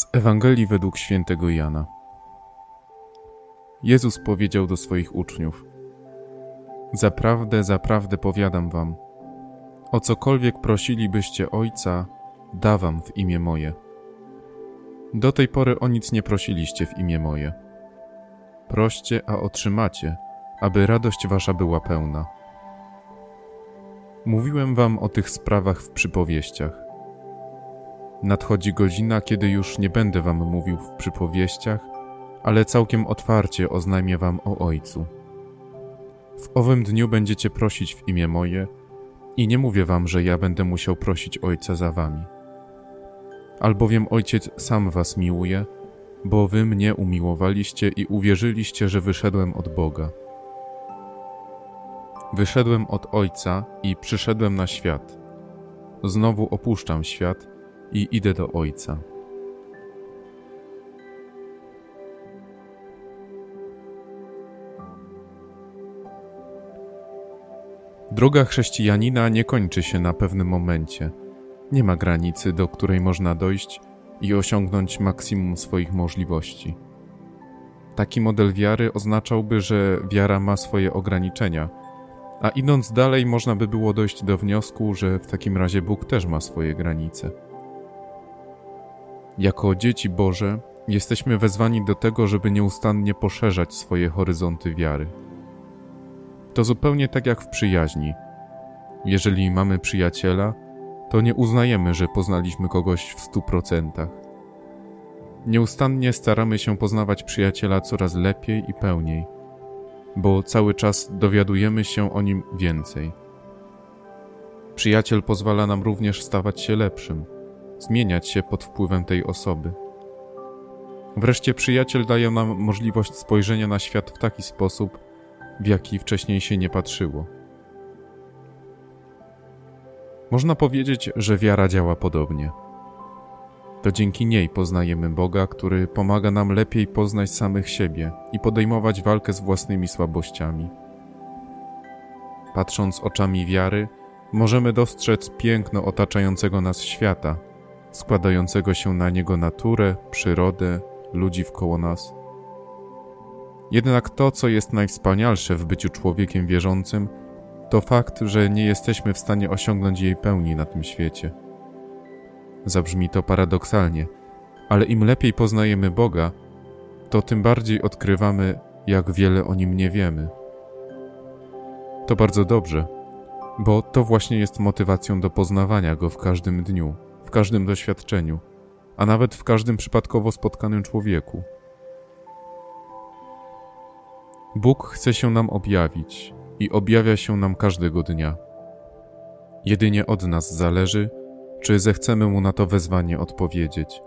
Z Ewangelii według świętego Jana. Jezus powiedział do swoich uczniów: Zaprawdę, zaprawdę powiadam wam, o cokolwiek prosilibyście Ojca, da wam w imię moje. Do tej pory o nic nie prosiliście w imię moje. Proście, a otrzymacie, aby radość wasza była pełna. Mówiłem wam o tych sprawach w przypowieściach. Nadchodzi godzina, kiedy już nie będę wam mówił w przypowieściach, ale całkiem otwarcie oznajmię wam o Ojcu. W owym dniu będziecie prosić w imię moje i nie mówię wam, że ja będę musiał prosić Ojca za wami. Albowiem Ojciec sam was miłuje, bo wy mnie umiłowaliście i uwierzyliście, że wyszedłem od Boga. Wyszedłem od Ojca i przyszedłem na świat. Znowu opuszczam świat i idę do Ojca. Droga chrześcijanina nie kończy się na pewnym momencie. Nie ma granicy, do której można dojść i osiągnąć maksimum swoich możliwości. Taki model wiary oznaczałby, że wiara ma swoje ograniczenia, a idąc dalej można by było dojść do wniosku, że w takim razie Bóg też ma swoje granice. Jako dzieci Boże jesteśmy wezwani do tego, żeby nieustannie poszerzać swoje horyzonty wiary. To zupełnie tak jak w przyjaźni. Jeżeli mamy przyjaciela, to nie uznajemy, że poznaliśmy kogoś w stu procentach. Nieustannie staramy się poznawać przyjaciela coraz lepiej i pełniej, bo cały czas dowiadujemy się o nim więcej. Przyjaciel pozwala nam również stawać się lepszym zmieniać się pod wpływem tej osoby. Wreszcie przyjaciel daje nam możliwość spojrzenia na świat w taki sposób, w jaki wcześniej się nie patrzyło. Można powiedzieć, że wiara działa podobnie. To dzięki niej poznajemy Boga, który pomaga nam lepiej poznać samych siebie i podejmować walkę z własnymi słabościami. Patrząc oczami wiary, możemy dostrzec piękno otaczającego nas świata składającego się na niego naturę, przyrodę, ludzi wkoło nas. Jednak to, co jest najwspanialsze w byciu człowiekiem wierzącym, to fakt, że nie jesteśmy w stanie osiągnąć jej pełni na tym świecie. Zabrzmi to paradoksalnie, ale im lepiej poznajemy Boga, to tym bardziej odkrywamy, jak wiele o nim nie wiemy. To bardzo dobrze, bo to właśnie jest motywacją do poznawania go w każdym dniu w każdym doświadczeniu, a nawet w każdym przypadkowo spotkanym człowieku. Bóg chce się nam objawić i objawia się nam każdego dnia. Jedynie od nas zależy, czy zechcemy mu na to wezwanie odpowiedzieć.